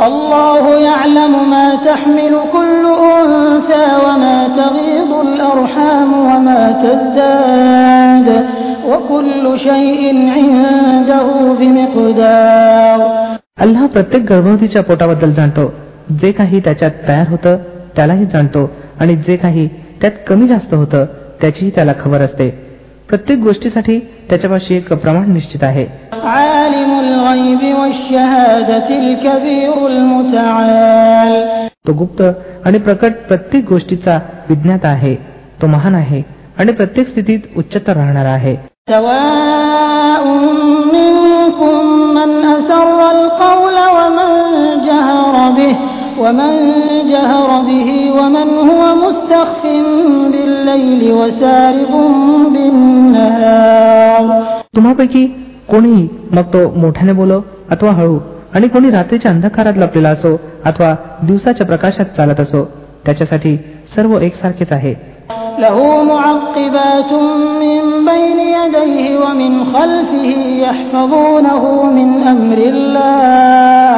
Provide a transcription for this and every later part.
الله يعلم ما تحمل كل أنثى وما تغيض الأرحام وما تزداد وكل شيء عنده بمقدار अल्लाह प्रत्येक गर्भवतीच्या पोटाबद्दल जाणतो जे काही त्याच्यात तयार होतं त्यालाही जाणतो आणि जे काही त्यात कमी जास्त होतं त्याचीही त्याला खबर असते प्रत्येक गोष्टीसाठी त्याच्यापाशी एक प्रमाण निश्चित आहे عالم الغيب والشهادة الكبير المتعال तो गुप्त आणि प्रकट प्रत्येक गोष्टीचा विज्ञाता आहे तो महान आहे आणि प्रत्येक स्थितीत उच्चतर राहणारा आहे سواء منكم من أسر القول ومن جهر به ومن جهر به ومن هو مستخف بالليل وسارب بالنهار तुम्हापैकी कोणीही मग तो मोठ्याने बोलो अथवा हळू आणि कोणी रात्रीच्या अंधकारात लपलेला असो अथवा दिवसाच्या प्रकाशात चालत असो त्याच्यासाठी सर्व एकसारखेच आहे له معقبات من بين يديه ومن خلفه يحفظونه من أمر الله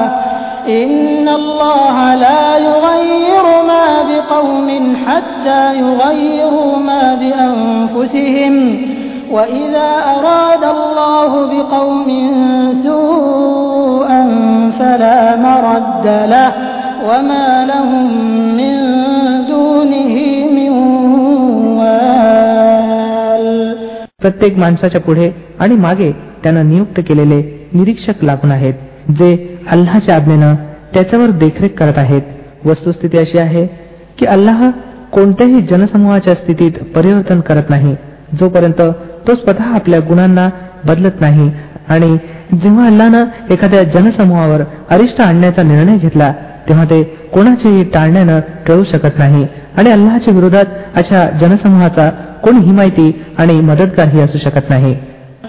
إن الله لا يغير ما بقوم حتى يغيروا ما بأنفسهم وإذا أراد الله بقوم سوءا فلا مرد له وما لهم من دونه من وال प्रत्येक माणसाच्या पुढे आणि मागे त्यानं नियुक्त केलेले निरीक्षक लागून आहेत जे अल्लाच्या आज्ञेनं त्याच्यावर देखरेख करत आहेत. वस्तुस्थिती अशी आहे की अल्लाह कोणत्याही जनसमूहाच्या स्थितीत परिवर्तन करत नाही. जोपर्यंत तो स्वतः आपल्या गुणांना बदलत नाही आणि जेव्हा अल्लानं एखाद्या जनसमूहावर अरिष्ट आणण्याचा निर्णय घेतला तेव्हा ते कोणाचेही टाळण्यानं टळू शकत नाही आणि अल्लाच्या विरोधात अशा जनसमूहाचा कोणी हिमायती आणि मदतगारही असू शकत नाही.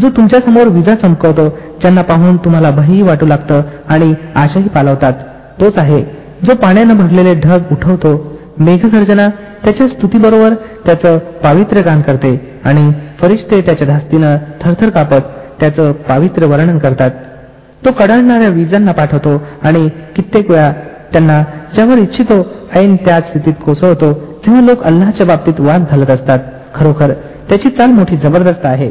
जो तुमच्यासमोर विजा चमकवतो ज्यांना पाहून तुम्हाला भयही वाटू लागतं आणि आशाही पालवतात. तोच आहे जो पाण्यानं भरलेले ढग उठवतो. मेघगर्जना त्याच्या स्तुतीबरोबर त्याचं पावित्र्य गान करते आणि फरिश्ते त्याच्या धास्तीनं थरथर कापत त्याचं पावित्र्य वर्णन करतात. तो कडाळणाऱ्या विजांना पाठवतो आणि कित्येक वेळा त्यांना ज्यावर इच्छितो ऐन त्याच स्थितीत कोसळतो तेव्हा लोक अल्लाच्या बाबतीत वाद घालत असतात. खरोखर त्याची चाल मोठी जबरदस्त आहे.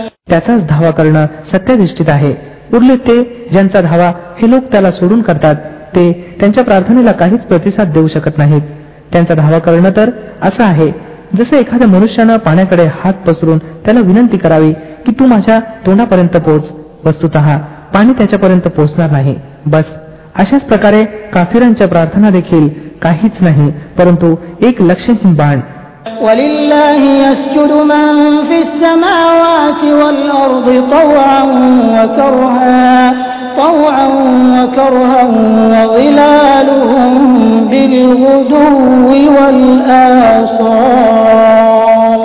त्याचाच धावा करणं सत्याधिष्ठित आहे. उरले ते ज्यांचा धावा हे लोक त्याला सोडून करतात ते त्यांच्या प्रार्थनेला काहीच प्रतिसाद देऊ शकत नाहीत. त्यांचा धावा करणं तर असं आहे जसं एखाद्या मनुष्यानं पाण्याकडे हात पसरून त्याला विनंती करावी की तू माझ्या तोंडापर्यंत पोच. वस्तुत पाणी त्याच्यापर्यंत पोचणार नाही. बस. अशाच प्रकारे काफिरांच्या प्रार्थना देखील काहीच नाही परंतु एक लक्षहीन बाण. ولله يسجد من في السماوات والأرض طوعا وكرها طوعا وكرها وظلالهم بالغدو والآصال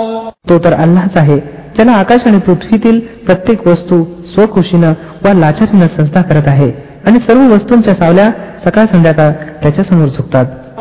तो तर अल्लाच आहे ज्याला आकाश आणि पृथ्वीतील प्रत्येक वस्तू स्वखुशीनं वा लाचारीनं संस्था करत आहे आणि सर्व वस्तूंच्या सावल्या सकाळ संध्याकाळ त्याच्यासमोर झुकतात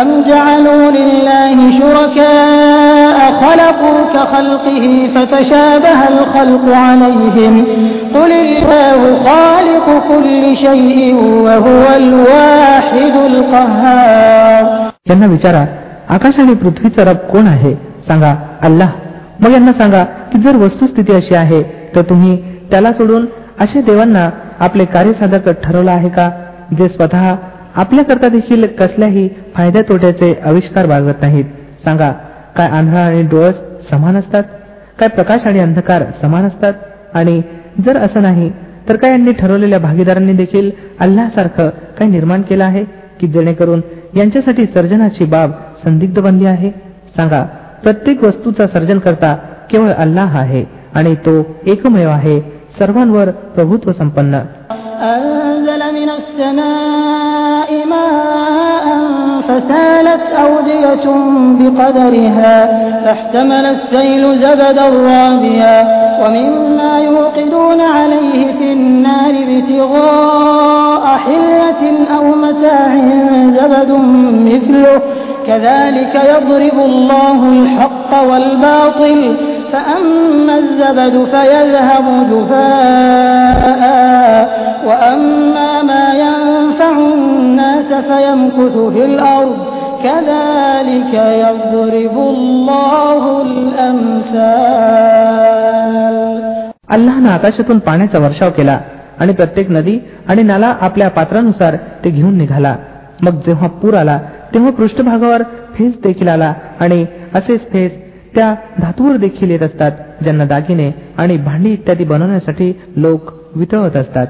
أم جعلوا لله شركاء خلقوا كخلقه فتشابه الخلق عليهم قل الله خالق كل شيء وهو الواحد القهار त्यांना विचारा आकाश आणि पृथ्वीचा रब कोण आहे सांगा अल्लाह मग यांना सांगा की जर वस्तुस्थिती अशी आहे तर तुम्ही त्याला सोडून अशा देवांना आपले कार्यसाधक ठरवलं आहे का जे स्वतः आपल्याकरता देखील कसल्याही फायद्या तोट्याचे आविष्कार बाळगत नाहीत. सांगा काय आंधळा आणि डोळस समान असतात? काय प्रकाश आणि अंधकार समान असतात? आणि जर असं नाही तर काय यांनी ठरवलेल्या भागीदारांनी देखील अल्लासारखं काय निर्माण केलं आहे की जेणेकरून यांच्यासाठी सर्जनाची बाब संदिग्ध बनली आहे? सांगा प्रत्येक वस्तूचा सर्जन करता केवळ अल्लाह आहे आणि तो एकमेव आहे सर्वांवर प्रभुत्व संपन्न. ماء فسالت أودية بقدرها فاحتمل السيل زبدا رابيا ومما يوقدون عليه في النار ابتغاء حلة أو متاع زبد مثله. كذلك يضرب الله الحق والباطل فأما الزبد فيذهب جفاء وأما الناس فيمكث في الأرض كذلك يضرب الله الأمثال अल्लाहनं आकाशातून पाण्याचा वर्षाव केला आणि प्रत्येक नदी आणि नाला आपल्या पात्रानुसार ते घेऊन निघाला मग जेव्हा पूर आला तेव्हा पृष्ठभागावर फेस देखील आला आणि असेच फेस त्या धातूवर देखील येत असतात ज्यांना दागिने आणि भांडी इत्यादी बनवण्यासाठी लोक वितळवत असतात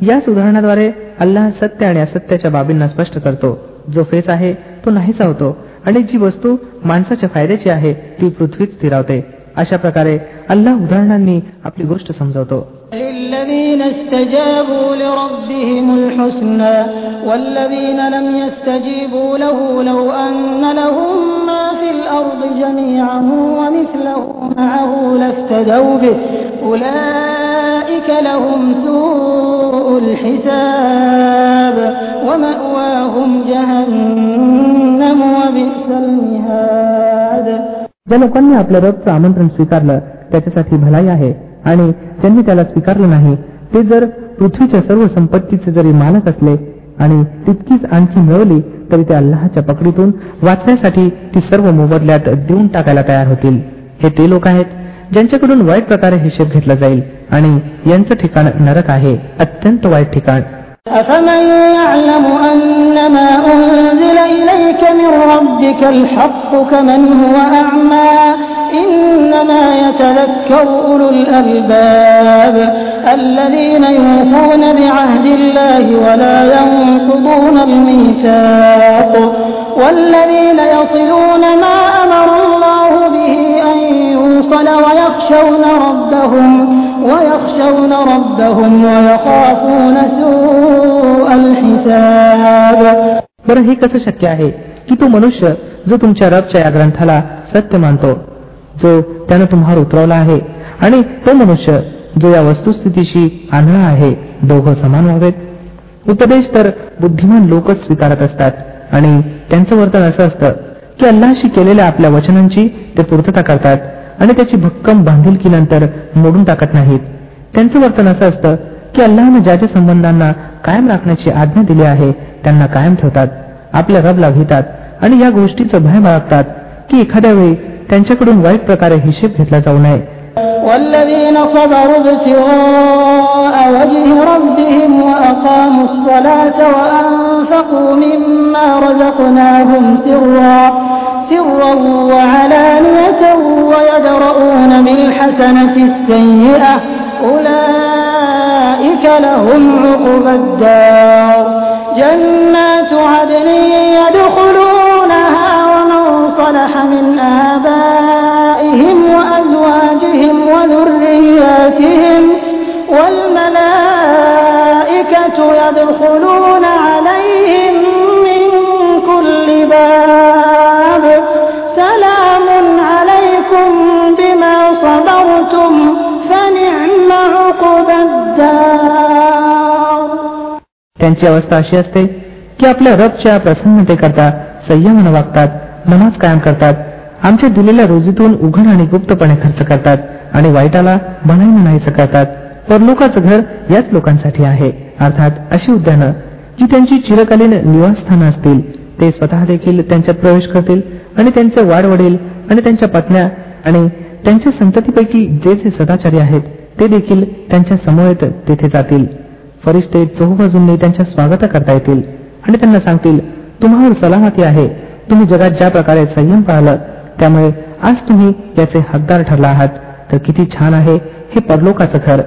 या सुधारणाद्वारे अल्लाह सत्य आणि असत्याच्या बाबींना स्पष्ट करतो. जो फेस आहे तो नाहीसा होतो. आणि जी वस्तू माणसाच्या फायद्याची आहे ती पृथ्वीत स्थिरावते. अशा प्रकारे अल्लाह उदाहरणांनी आपली गोष्ट समजवतो. للذين استجابوا لربهم الحسنى والذين لم يستجيبوا له لو أن لهم ما في الأرض جميعا ومثله معه لافتدوا به أولئك لهم سوء الحساب ومأواهم جهنم وبئس المهاد ज्या लोकांनी आपल्या रबचं आमंत्रण स्वीकारलं त्याच्यासाठी भलाई आहे आणि ज्यांनी त्याला स्वीकारलं नाही ते जर पृथ्वीच्या सर्व संपत्तीचे जरी मालक असले आणि तितकीच आणखी मिळवली तरी ते अल्लाहच्या पकडीतून वाचण्यासाठी ती सर्व मोबदल्यात देऊन टाकायला तयार होतील हे ते लोक आहेत ज्यांच्याकडून वाईट प्रकारे हिशेब घेतला जाईल आणि यांचं ठिकाण नरक आहे अत्यंत वाईट ठिकाण أفمن يعلم أنما أنزل إليك من ربك الحق كمن هو أعمى إنما يتذكر أولو الألباب الذين يوفون بعهد الله ولا ينقضون الميثاق والذين يصلون ما أمر الله به أن يوصل ويخشون ربهم ويخشون ربهم ويخافون سوء الحساب बरं हे कसं शक्य आहे की तो मनुष्य जो तुमच्या रबच्या या ग्रंथाला सत्य मानतो जो त्यानं तुम्हाला उतरवला आहे. आणि तो मनुष्य जो या वस्तुस्थितीशी आंधळा आहे दोघं समान व्हावेत. उपदेश तर बुद्धिमान लोकच स्वीकारत असतात. आणि त्यांचं वर्तन असं असतं की अल्लाशी केलेल्या आपल्या वचनांची ते पूर्तता करतात आणि त्याची भक्कम बांधिलकीनंतर मोडून टाकत नाहीत. त्यांचं वर्तन असं असतं की अल्लानं ज्या ज्या संबंधांना कायम राखण्याची आज्ञा दिली आहे त्यांना कायम ठेवतात आपल्या रबला घेतात आणि या गोष्टीचं भय बाळगतात की एखाद्या वेळी त्यांच्याकडून वाईट प्रकारे हिशेब घेतला जाऊ नये والذين صبروا ابتغاء وجه ربهم وأقاموا الصلاة وأنفقوا مما رزقناهم سرا سرا وعلانية ويدرؤون بالحسنة السيئة أولئك لهم عقبى الدار جنات عدن يدخلونها ومن صلح من آبائهم त्यांची अवस्था अशी असते की आपल्या रबच्या प्रसन्नतेकरता संयमानं वागतात नमाज कायम करतात आमच्या दिलेल्या रोजीतून उघड आणि गुप्तपणे खर्च करतात आणि वाईटाला बनाईनं म्हणायचं करतात परलोकाचं घर याच लोकांसाठी आहे. अर्थात अशी उद्यानं जी त्यांची चिरकालीन निवासस्थानं असतील ते स्वतः देखील त्यांच्यात प्रवेश करतील आणि त्यांचे वाढवडील आणि त्यांच्या पत्न्या आणि त्यांच्या संततीपैकी जे जे सदाचारी आहेत ते देखील त्यांच्या समवेत तेथे जातील. फरिश्ते चोहबाजूंनी त्यांच्या स्वागत करता येतील आणि त्यांना सांगतील तुम्हावर सलामती आहे तुम्ही जगात ज्या प्रकारे संयम पाळलं त्यामुळे आज तुम्ही याचे हकदार ठरला आहात तर किती छान आहे हे परलोकाचं घर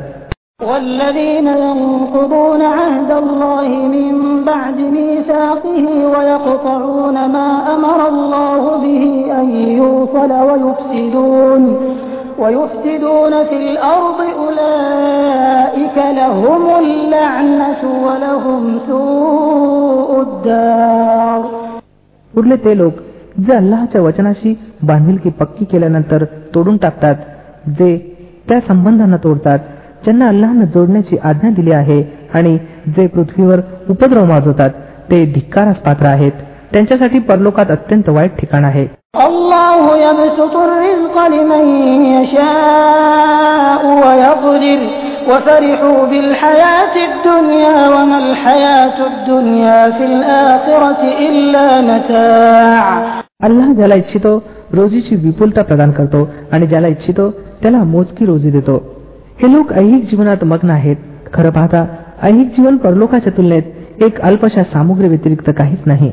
والذين ينقضون عهد الله من بعد ميثاقه ويقطعون ما أمر الله به أن يوصل ويفسدون ويفسدون في الأرض أولئك لهم اللعنة ولهم سوء الدار उरले ते लोक जे अल्लाच्या वचनाशी बांधिलकी पक्की केल्यानंतर तोडून टाकतात जे त्या संबंधांना तोडतात ज्यांना अल्लाहनं जोडण्याची आज्ञा दिली आहे आणि जे पृथ्वीवर उपद्रव माजवतात ते धिक्कारास पात्र आहेत त्यांच्यासाठी परलोकात अत्यंत वाईट ठिकाण आहे الله يبسط الرزق لمن يشاء ويقدر وفرحوا بالحياة الدنيا وما الحياة الدنيا في الآخرة إلا متاع अल्लाह ज्याला इच्छितो रोजीची विपुलता प्रदान करतो आणि ज्याला इच्छितो त्याला मोजकी रोजी देतो हे लोक ऐहिक जीवनात मग्न आहेत खरं पाहता ऐहिक जीवन परलोकाच्या तुलनेत एक अल्पशा सामुग्री व्यतिरिक्त काहीच नाही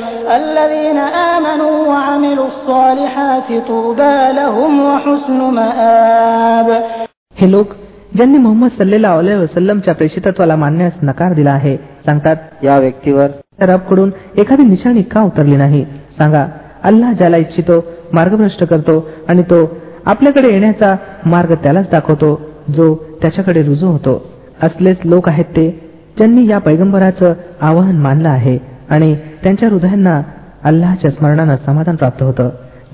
الذين آمنوا وعملوا الصالحات طوبى لهم وحسن مآب हे लोक ज्यांनी मोहम्मद सल्लेला वसल्लमच्या प्रेषितत्वाला मानण्यास नकार दिला आहे सांगतात या व्यक्तीवर रबकडून एखादी निशाणी का उतरली नाही सांगा अल्लाह ज्याला इच्छितो मार्गभ्रष्ट करतो आणि तो आपल्याकडे येण्याचा मार्ग त्यालाच दाखवतो जो त्याच्याकडे रुजू होतो असलेच लोक आहेत ते ज्यांनी या पैगंबराचं आवाहन मानलं आहे आणि त्यांच्या हृदयांना अल्लाच्या स्मरणानं समाधान प्राप्त होतं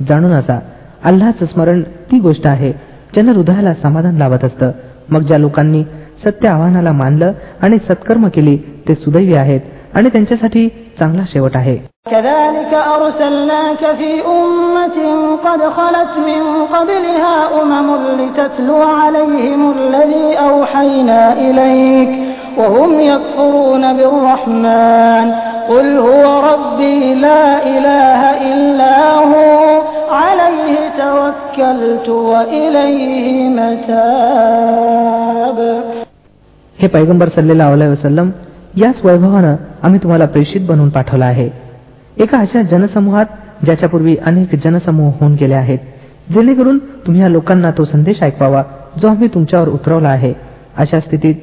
जाणून असा अल्लाचं स्मरण ती गोष्ट आहे ज्यांना हृदयाला समाधान लावत असतं मग ज्या लोकांनी सत्य आव्हानाला मानलं आणि सत्कर्म केली ते सुदैवी आहेत आणि त्यांच्यासाठी चांगला शेवट आहे كذلك أرسلناك في أمة قد خلت من قبلها أمم لتتلو عليهم الذي أوحينا إليك وهم يكفرون بالرحمن قل هو ربي لا إله إلا هو عليه توكلت وإليه متاب हे पैगंबर सल्लेला वसल्लम याच वैभवानं आम्ही तुम्हाला प्रेषित बनवून पाठवला आहे एका अशा जनसमूहात ज्याच्यापूर्वी अनेक जनसमूह होऊन गेले आहेत जेणेकरून तुम्ही या लोकांना तो संदेश ऐकवावा जो आम्ही तुमच्यावर उतरवला आहे अशा स्थितीत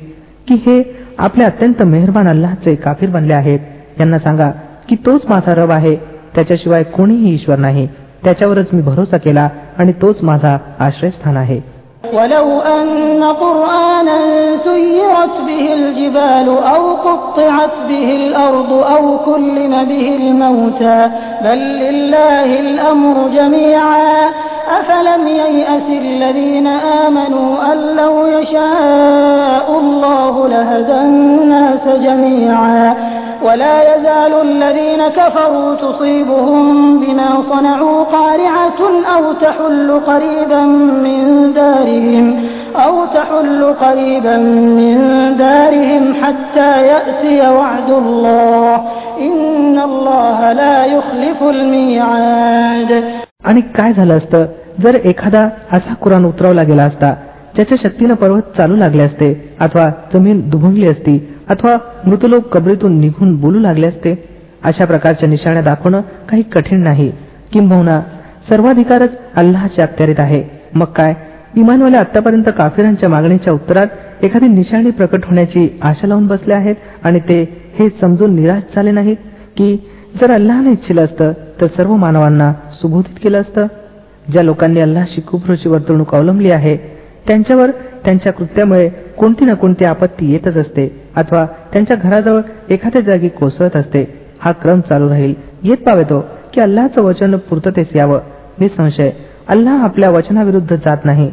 की हे आपल्या अत्यंत मेहरबान अल्लाहचे काफीर बनले आहेत यांना सांगा की तोच माझा रब आहे त्याच्याशिवाय कोणीही ईश्वर नाही त्याच्यावरच मी भरोसा केला आणि तोच माझा आश्रयस्थान आहे ولو أن قرآنا سيرت به الجبال أو قطعت به الأرض أو كلم به الموتى بل لله الأمر جميعا أفلم ييأس الذين آمنوا أن لو يشاء الله لهدى الناس جميعا ولا يزال الذين كفروا تصيبهم بما صنعوا قارعة أو تحل قريبا من دارهم أو تحل قريبا من دارهم حتى يأتي وعد الله إن الله لا يخلف الميعاد आणि काय झालं असतं जर एखादा असा कुराण उतरवला गेला असता ज्याच्या शक्तीनं पर्वत चालू लागले असते अथवा जमीन दुभंगली असती अथवा मृतलोक कबरीतून निघून बोलू लागले असते अशा प्रकारच्या निशाण्या दाखवणं काही कठीण नाही. किंबहुना सर्वाधिकारच अल्लाच्या अखत्यारीत आहे. मग काय? इमानवाले आतापर्यंत काफिरांच्या मागणीच्या उत्तरात एखादी निशाणी प्रकट होण्याची आशा लावून बसले आहेत आणि ते हे समजून निराश झाले नाहीत की जर अल्लाने इच्छिलं असतं तर सर्व मानवांना सुबोधित केलं असतं. ज्या लोकांनी अल्लाशी खूप रुची वर्तणूक अवलंबली आहे त्यांच्यावर त्यांच्या कृत्यामुळे कोणती ना कोणती आपत्ती येतच असते अथवा त्यांच्या घराजवळ एखाद्या जागी कोसळत असते. हा क्रम चालू राहील. येत पावेतो हो, की अल्लाचं वचन पूर्ततेस यावं. निसंशय अल्लाह आपल्या वचनाविरुद्ध जात नाही.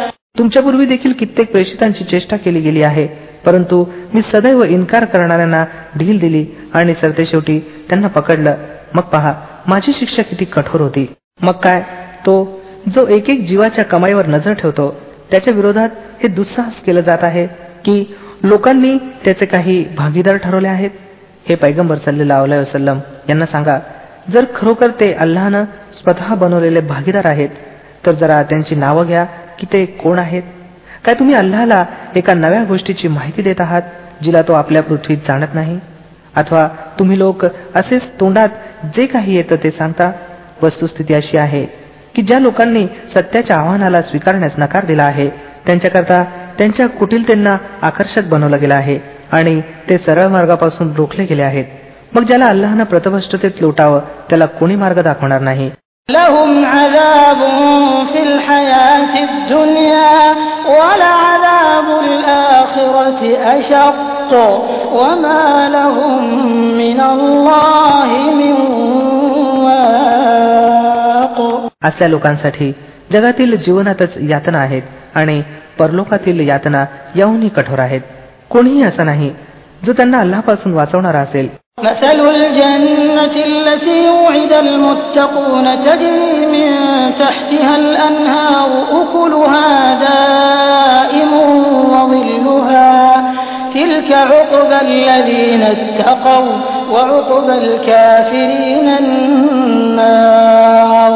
तुमच्यापूर्वी देखील कित्येक प्रेषितांची चेष्टा केली गेली आहे. परंतु मी सदैव इन्कार करणाऱ्यांना ढील दिली आणि सरते शेवटी त्यांना पकडलं. मग पहा माझी शिक्षा किती कठोर होती. मग काय? तो जो एक एक जीवाच्या कमाईवर नजर ठेवतो त्याच्या विरोधात हे दुस्साहस केलं जात आहे की लोकांनी त्याचे काही भागीदार ठरवले आहेत? हे पैगंबर सल्लेला वसलम यांना सांगा जर खरोखर ते अल्लानं स्वतः बनवलेले भागीदार आहेत तर जरा त्यांची नावं घ्या की ते कोण आहेत? काय तुम्ही अल्लाला एका नव्या गोष्टीची माहिती देत आहात जिला तो आपल्या पृथ्वीत जाणत नाही? अथवा तुम्ही लोक असेच तोंडात जे काही येतं ते सांगता? वस्तुस्थिती अशी आहे की ज्या लोकांनी सत्याच्या आव्हानाला स्वीकारण्यास नकार दिला आहे त्यांच्याकरता त्यांच्या कुटिलतेंना आकर्षक बनवलं गेलं आहे आणि ते सरळ मार्गापासून रोखले गेले आहेत. मग ज्याला अल्लानं प्रतभष्टतेत लोटावं त्याला कोणी मार्ग दाखवणार नाही? لهم عذاب في الحياة الدنيا ولعذاب الآخرة أشق وما لهم من الله من واق अशा लोकांसाठी जगातील जीवनातच यातना आहेत आणि परलोकातील यातना याहूनही कठोर आहेत कोणीही असं नाही जो त्यांना अल्लापासून वाचवणारा असेल مثل الجنة التي وعد المتقون تجري من تحتها الأنهار أكلها دائم وظلها تلك عقبى الذين اتقوا وعقبى الكافرين النار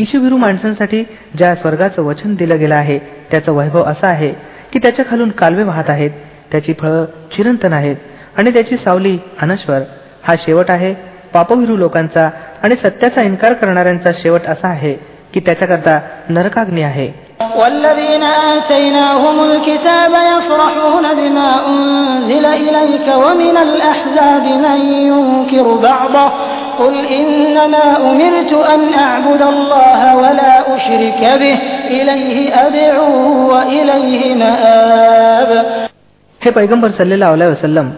ईशुभिरू माणसांसाठी ज्या स्वर्गाचं वचन दिलं गेलं आहे त्याचं वैभव असं आहे की त्याच्या खालून कालवे वाहत आहेत त्याची फळं चिरंतन आहेत आणि त्याची सावली अनश्वर हा शेवट आहे पापविरू लोकांचा आणि सत्याचा इन्कार करणाऱ्यांचा शेवट असा आहे की त्याच्याकरता नरकाग्नी आहे والذين آتيناهم الكتاب يفرحون بما أنزل إليك ومن الأحزاب من ينكر بعضه قل إنما أمرت أن أعبد الله ولا أشرك به إليه أدعو وإليه مآب हे पैगंबर सल्लेला वसलम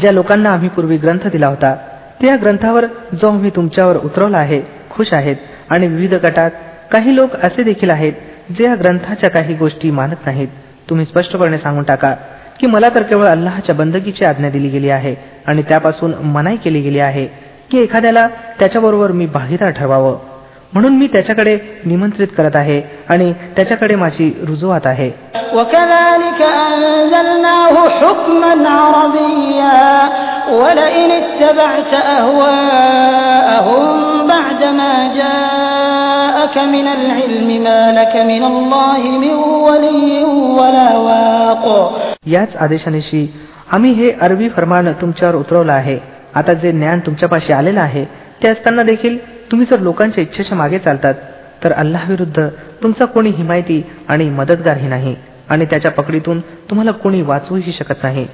ज्या लोकांना आम्ही पूर्वी ग्रंथ दिला होता त्या ग्रंथावर जो आम्ही तुमच्यावर उतरवला आहे खुश आहेत आणि विविध गटात काही लोक असे देखील आहेत जे या ग्रंथाच्या काही गोष्टी मानत नाहीत. तुम्ही स्पष्टपणे सांगून टाका की मला तर केवळ अल्लाहच्या बंदकीची आज्ञा दिली गेली आहे आणि त्यापासून मनाई केली गेली आहे की एखाद्याला त्याच्याबरोबर मी भागीदार ठरवावं. म्हणून मी त्याच्याकडे निमंत्रित करत आहे आणि त्याच्याकडे माझी रुजवात आहे. याच आदेशानिशी आम्ही हे अरबी फरमान तुमच्यावर उतरवलं आहे. आता जे ज्ञान तुमच्यापाशी आलेलं आहे ते असताना देखील तुम्ही जर लोकांच्या इच्छेच्या मागे चालतात तर अल्लाह विरुद्ध तुमचा कोणी हिमायती आणि मदतगारही नाही आणि त्याच्या पकडीतून तुम्हाला कोणी वाचवूही शकत नाही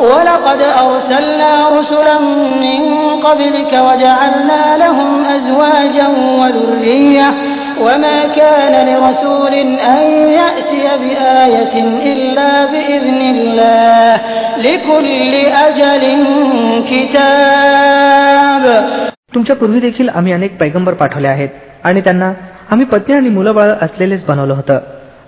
ولقد أرسلنا رسلا من قبلك وجعلنا لهم أزواجا وذرية وما كان لرسول أن يأتي بآية إلا بإذن الله لكل أجل كتاب तुमच्या पूर्वी देखील आम्ही अनेक पैगंबर पाठवले आहेत आणि त्यांना आम्ही पत्नी आणि मुलंबाळ असलेलेच बनवलं होतं.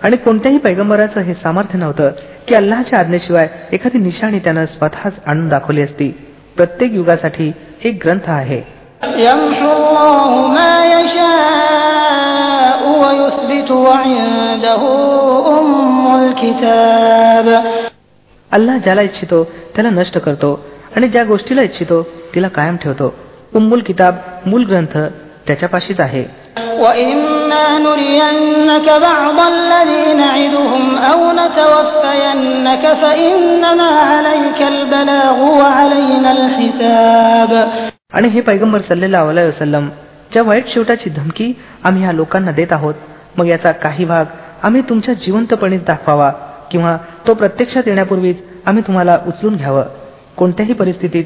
आणि कोणत्याही पैगंबराचं हे सामर्थ्य नव्हतं की अल्लाच्या आज्ञेशिवाय एखादी निशाणी त्यानं स्वतःच आणून दाखवली असती. प्रत्येक युगासाठी एक ग्रंथ आहे. अल्लाह ज्याला इच्छितो त्याला नष्ट करतो आणि ज्या गोष्टीला इच्छितो तिला कायम ठेवतो. उम्मुल किताब मूल ग्रंथ त्याच्यापाशीच आहे. आणि हे पैगंबर सल्लेला वसलम ज्या वाईट शेवटाची धमकी आम्ही ह्या लोकांना देत आहोत मग याचा काही भाग आम्ही तुमच्या जिवंतपणीत दाखवावा किंवा तो प्रत्यक्षात येण्यापूर्वीच आम्ही तुम्हाला उचलून घ्यावं. कोणत्याही परिस्थितीत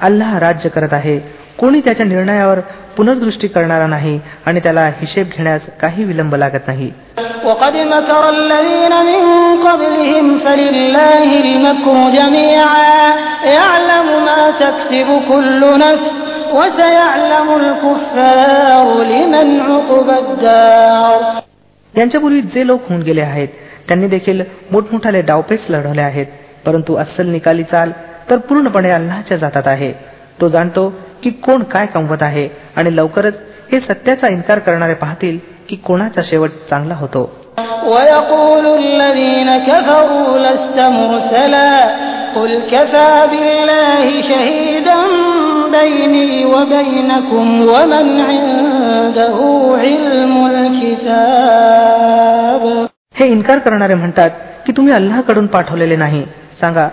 अल्लाह राज्य करत आहे. कोणी त्याच्या निर्णयावर पुनर्दृष्टी करणारा नाही आणि त्याला हिशेब घेण्यास काही विलंब लागत नाही. यांच्यापूर्वी जे लोक होऊन गेले आहेत त्यांनी देखील मोठमोठाले डावपेच लढवले आहेत. परंतु अस्सल निकाली चाल तर पूर्णपणे अल्लाहच्या जातात आहे. तो जाणतो की कोण काय कमवत आहे आणि लवकरच हे सत्याचा इन्कार करणारे पाहतील की कोणाचा शेवट चांगला होतो. हे इन्कार करणारे म्हणतात की तुम्ही अल्लाहकडून पाठवलेले नाही. सांगा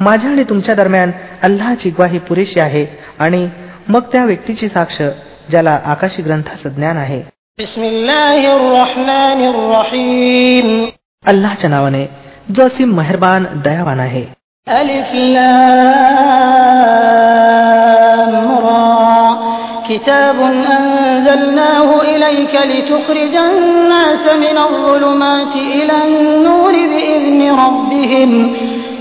माझ्या आणि तुमच्या दरम्यान अल्लाची ग्वाही पुरेशी आहे आणि मग त्या व्यक्तीची साक्ष ज्याला आकाशी ग्रंथाचं ज्ञान आहे بسم الله الرحمن الرحيم अल्लाच्या नावाने जो असीम मेहरबान दयावान आहे ألف لام را كتاب أنزلناه إليك لتخرج الناس من الظلمات إلى النور بإذن ربهم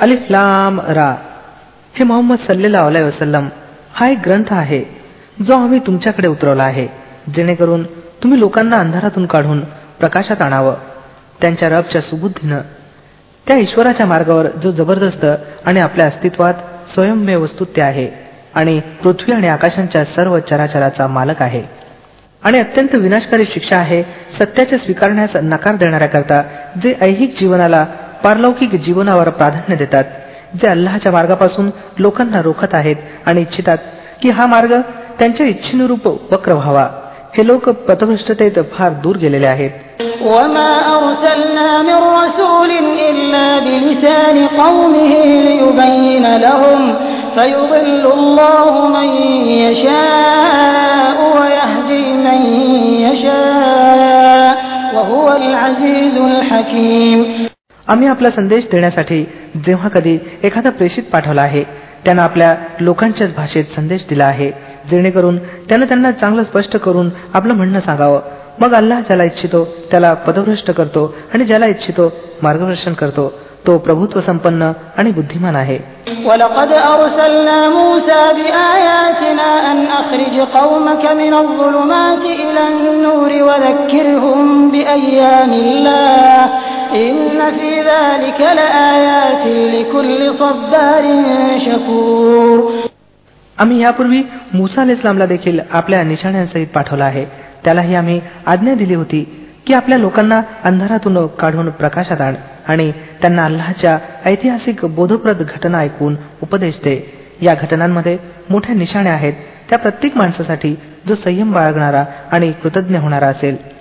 अलिफ लाम रा. हे मोहम्मद सल्लेला अलाय वसलम हा एक ग्रंथ आहे जो आम्ही तुमच्याकडे उतरवला आहे जेणेकरून तुम्ही लोकांना अंधारातून काढून प्रकाशात आणावं. त्यांच्या रबच्या सुबुद्धीनं त्या ईश्वराच्या मार्गावर जो जबरदस्त आणि आपल्या अस्तित्वात स्वयंमेव वस्तुत्य आहे आणि पृथ्वी आणि आकाशांच्या सर्व चराचराचा मालक आहे. आणि अत्यंत विनाशकारी शिक्षा आहे सत्याच्या स्वीकारण्यास नकार देणाऱ्याकरता जे ऐहिक जीवनाला पारलौकिक जीवनावर प्राधान्य देतात जे अल्लाच्या मार्गापासून लोकांना रोखत आहेत आणि इच्छितात की हा मार्ग त्यांच्या इच्छेनुरूप वक्र व्हावा. हे लोक पथभ्रष्टतेत फार दूर गेलेले आहेत. وما أرسلنا من رسول إلا بلسان قومه ليبين لهم فيضل الله من يشاء ويهدي من يشاء وهو العزيز الحكيم आम्ही आपला संदेश देण्यासाठी जेव्हा कधी एखादा प्रेषित पाठवला आहे त्यानं आपल्या लोकांच्याच भाषेत संदेश दिला आहे जेणेकरून त्यानं त्यांना चांगलं स्पष्ट करून आपलं म्हणणं सांगावं मग अल्लाह ज्याला इच्छितो त्याला पदभ्रष्ट करतो आणि ज्याला इच्छितो मार्गदर्शन करतो तो प्रभुत्व संपन्न आणि बुद्धिमान आहे ولقد أرسلنا موسى بآياتنا أن أخرج قومك من الظلمات إلى النور وذكرهم بأيام الله إن في ذلك لآيات لكل صبار شكور आम्ही यापूर्वी मुसा अल इस्लामला देखील आपल्या निशाण्यांसहित पाठवला आहे त्यालाही आम्ही आज्ञा दिली होती की आपल्या लोकांना अंधारातून काढून प्रकाशात आण आणि त्यांना अल्लाच्या ऐतिहासिक बोधप्रद घटना ऐकून उपदेश दे या घटनांमध्ये मोठ्या निशाण्या आहेत त्या प्रत्येक माणसासाठी जो संयम बाळगणारा आणि कृतज्ञ होणारा असेल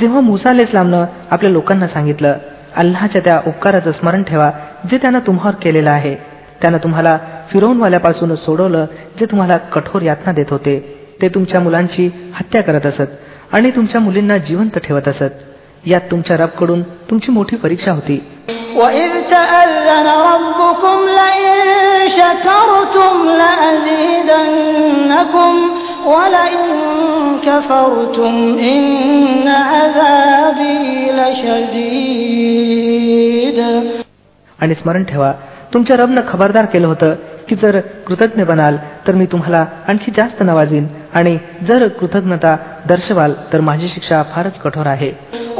जेव्हा मुसा इस्लामनं आपल्या लोकांना सांगितलं अल्लाच्या त्या उपकाराचं स्मरण ठेवा जे त्यानं तुम्हावर केलेलं आहे त्यानं तुम्हाला फिरवूनवाल्यापासून सोडवलं जे तुम्हाला कठोर यातना देत होते ते तुमच्या मुलांची हत्या करत असत आणि तुमच्या मुलींना जिवंत ठेवत असत यात तुमच्या रबकडून तुमची मोठी परीक्षा होती وإذ تأذن ربكم لئن شكرتم لأزيدنكم ولئن كفرتم إن عذابي لشديد आणि स्मरण ठेवा तुमच्या रबनं खबरदार केलं होतं की जर कृतज्ञ बनाल तर मी तुम्हाला आणखी जास्त नवाजीन आणि जर कृतज्ञता दर्शवाल तर माझी शिक्षा फारच कठोर आहे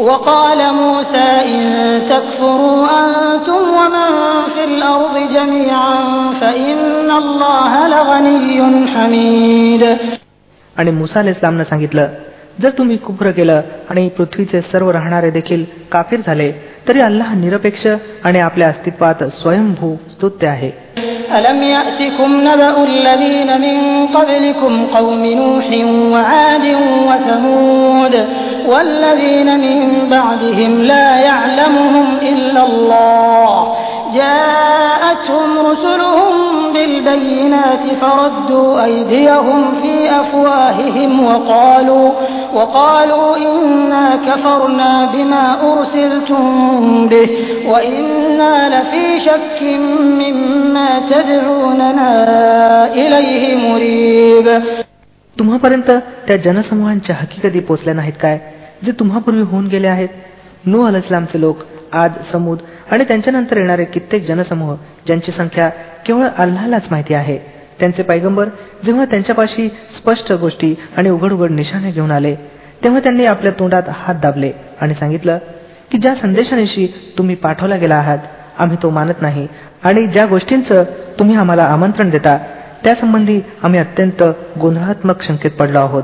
وقال موسى إن تكفروا أنتم ومن في الأرض جميعا فإن الله لغني حميد आणि मुसा इस्लामनं सांगितलं जर तुम्ही कुप्र केलं आणि पृथ्वीचे सर्व राहणारे देखील काफीर झाले तरी अल्लाह निरपेक्ष आणि आपल्या अस्तित्वात स्वयंभू स्तुत्य आहे ألم يأتكم نبأ الذين من قبلكم قوم نوح وعاد وثمود والذين من بعدهم لا يعلمهم إلا الله بالبينات فردوا أيديهم في أفواههم وقالوا وقالوا إنا كفرنا بما أرسلتم به وإنا لفي شك مما تدعوننا إليه مريب तुम्हापर्यंत त्या जनसमूहांच्या हकीकती पोचल्या नाहीत काय जे तुम्हापूर्वी होऊन गेले आहेत नू अल इस्लामचे लोक आद समूद आणि त्यांच्यानंतर येणारे कित्येक जनसमूह ज्यांची संख्या केवळ अल्लालाच माहिती आहे. त्यांचे पैगंबर जेव्हा त्यांच्यापाशी स्पष्ट गोष्टी आणि उघड उघड निशाणे घेऊन आले तेव्हा त्यांनी आपल्या तोंडात हात दाबले आणि सांगितलं की ज्या संदेशानिशी तुम्ही पाठवला गेला आहात आम्ही तो मानत नाही आणि ज्या गोष्टींचं तुम्ही आम्हाला आमंत्रण देता त्यासंबंधी आम्ही अत्यंत गोंधळात्मक शंकेत पडलो आहोत.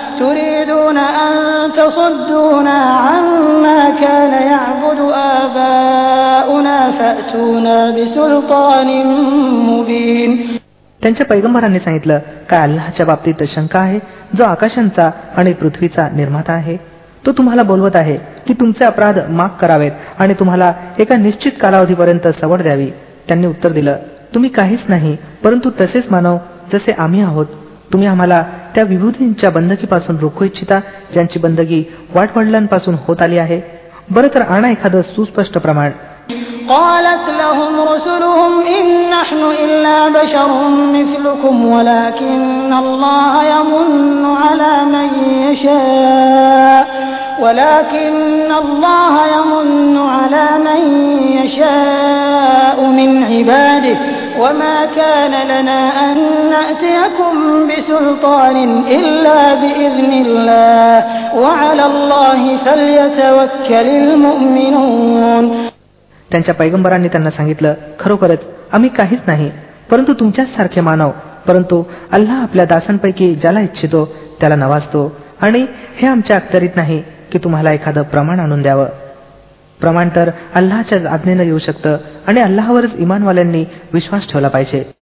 تريدون أن تصدونا عما كان يعبد آباؤنا فأتونا بسلطان مبين त्यांच्या पैगंबरांनी सांगितलं काय अल्लाच्या बाबतीत शंका आहे जो आकाशांचा आणि पृथ्वीचा निर्माता आहे तो तुम्हाला बोलवत आहे की तुमचे अपराध माफ करावेत आणि तुम्हाला एका निश्चित कालावधीपर्यंत सवड द्यावी त्यांनी उत्तर दिलं तुम्ही काहीच नाही परंतु तसेच मानव जसे आम्ही आहोत तुम्ही आम्हाला त्या विभूतींच्या बंदकीपासून रोखू इच्छिता ज्यांची बंदगी वाटवडिलांपासून होत आली आहे बरं तर आणा एखादं सुस्पष्ट प्रमाण قالت لهم رسلهم إن نحن إلا بشر مثلكم ولكن الله يمن على من يشاء ولكن الله يمن على من يشاء من عباده وما كان لنا أن نأتيكم بسلطان إلا بإذن الله وعلى الله فليتوكل المؤمنون त्यांच्या पैगंबरांनी त्यांना सांगितलं खरोखरच आम्ही काहीच नाही परंतु तुमच्याच सारखे मानव परंतु अल्लाह आपल्या दासांपैकी ज्याला इच्छितो त्याला नवाजतो आणि हे आमच्या अखत्यारीत नाही की तुम्हाला एखादं प्रमाण आणून द्यावं प्रमाण तर अल्लाहच्या आज्ञेनं येऊ शकतं आणि अल्लाहवरच इमानवाल्यांनी विश्वास ठेवला पाहिजे.